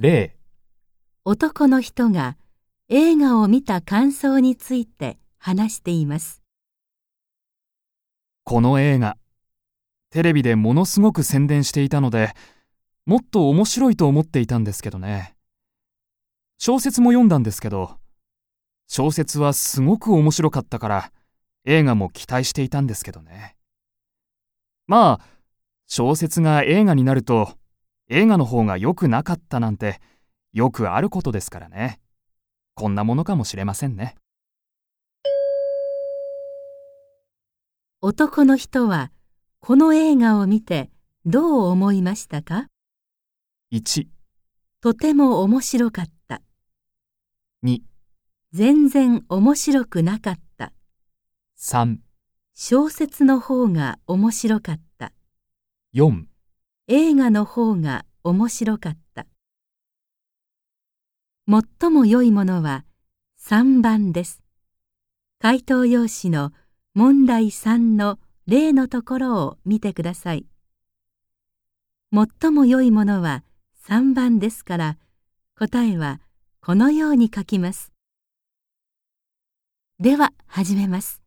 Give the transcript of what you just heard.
例、男の人が映画を見た感想について話しています。この映画、テレビでものすごく宣伝していたので、もっと面白いと思っていたんですけどね。小説も読んだんですけど、小説はすごく面白かったから、映画も期待していたんですけどね。まあ、小説が映画になると、映画の方が良くなかったなんて、よくあることですからね。こんなものかもしれませんね。男の人はこの映画を見てどう思いましたか？1、とても面白かった。2、全然面白くなかった。3、小説の方が面白かった。4映画の方が面白かった。最も良いものは3番です。回答用紙の問題3の例のところを見てください。最も良いものは3番ですから、答えはこのように書きます。では始めます。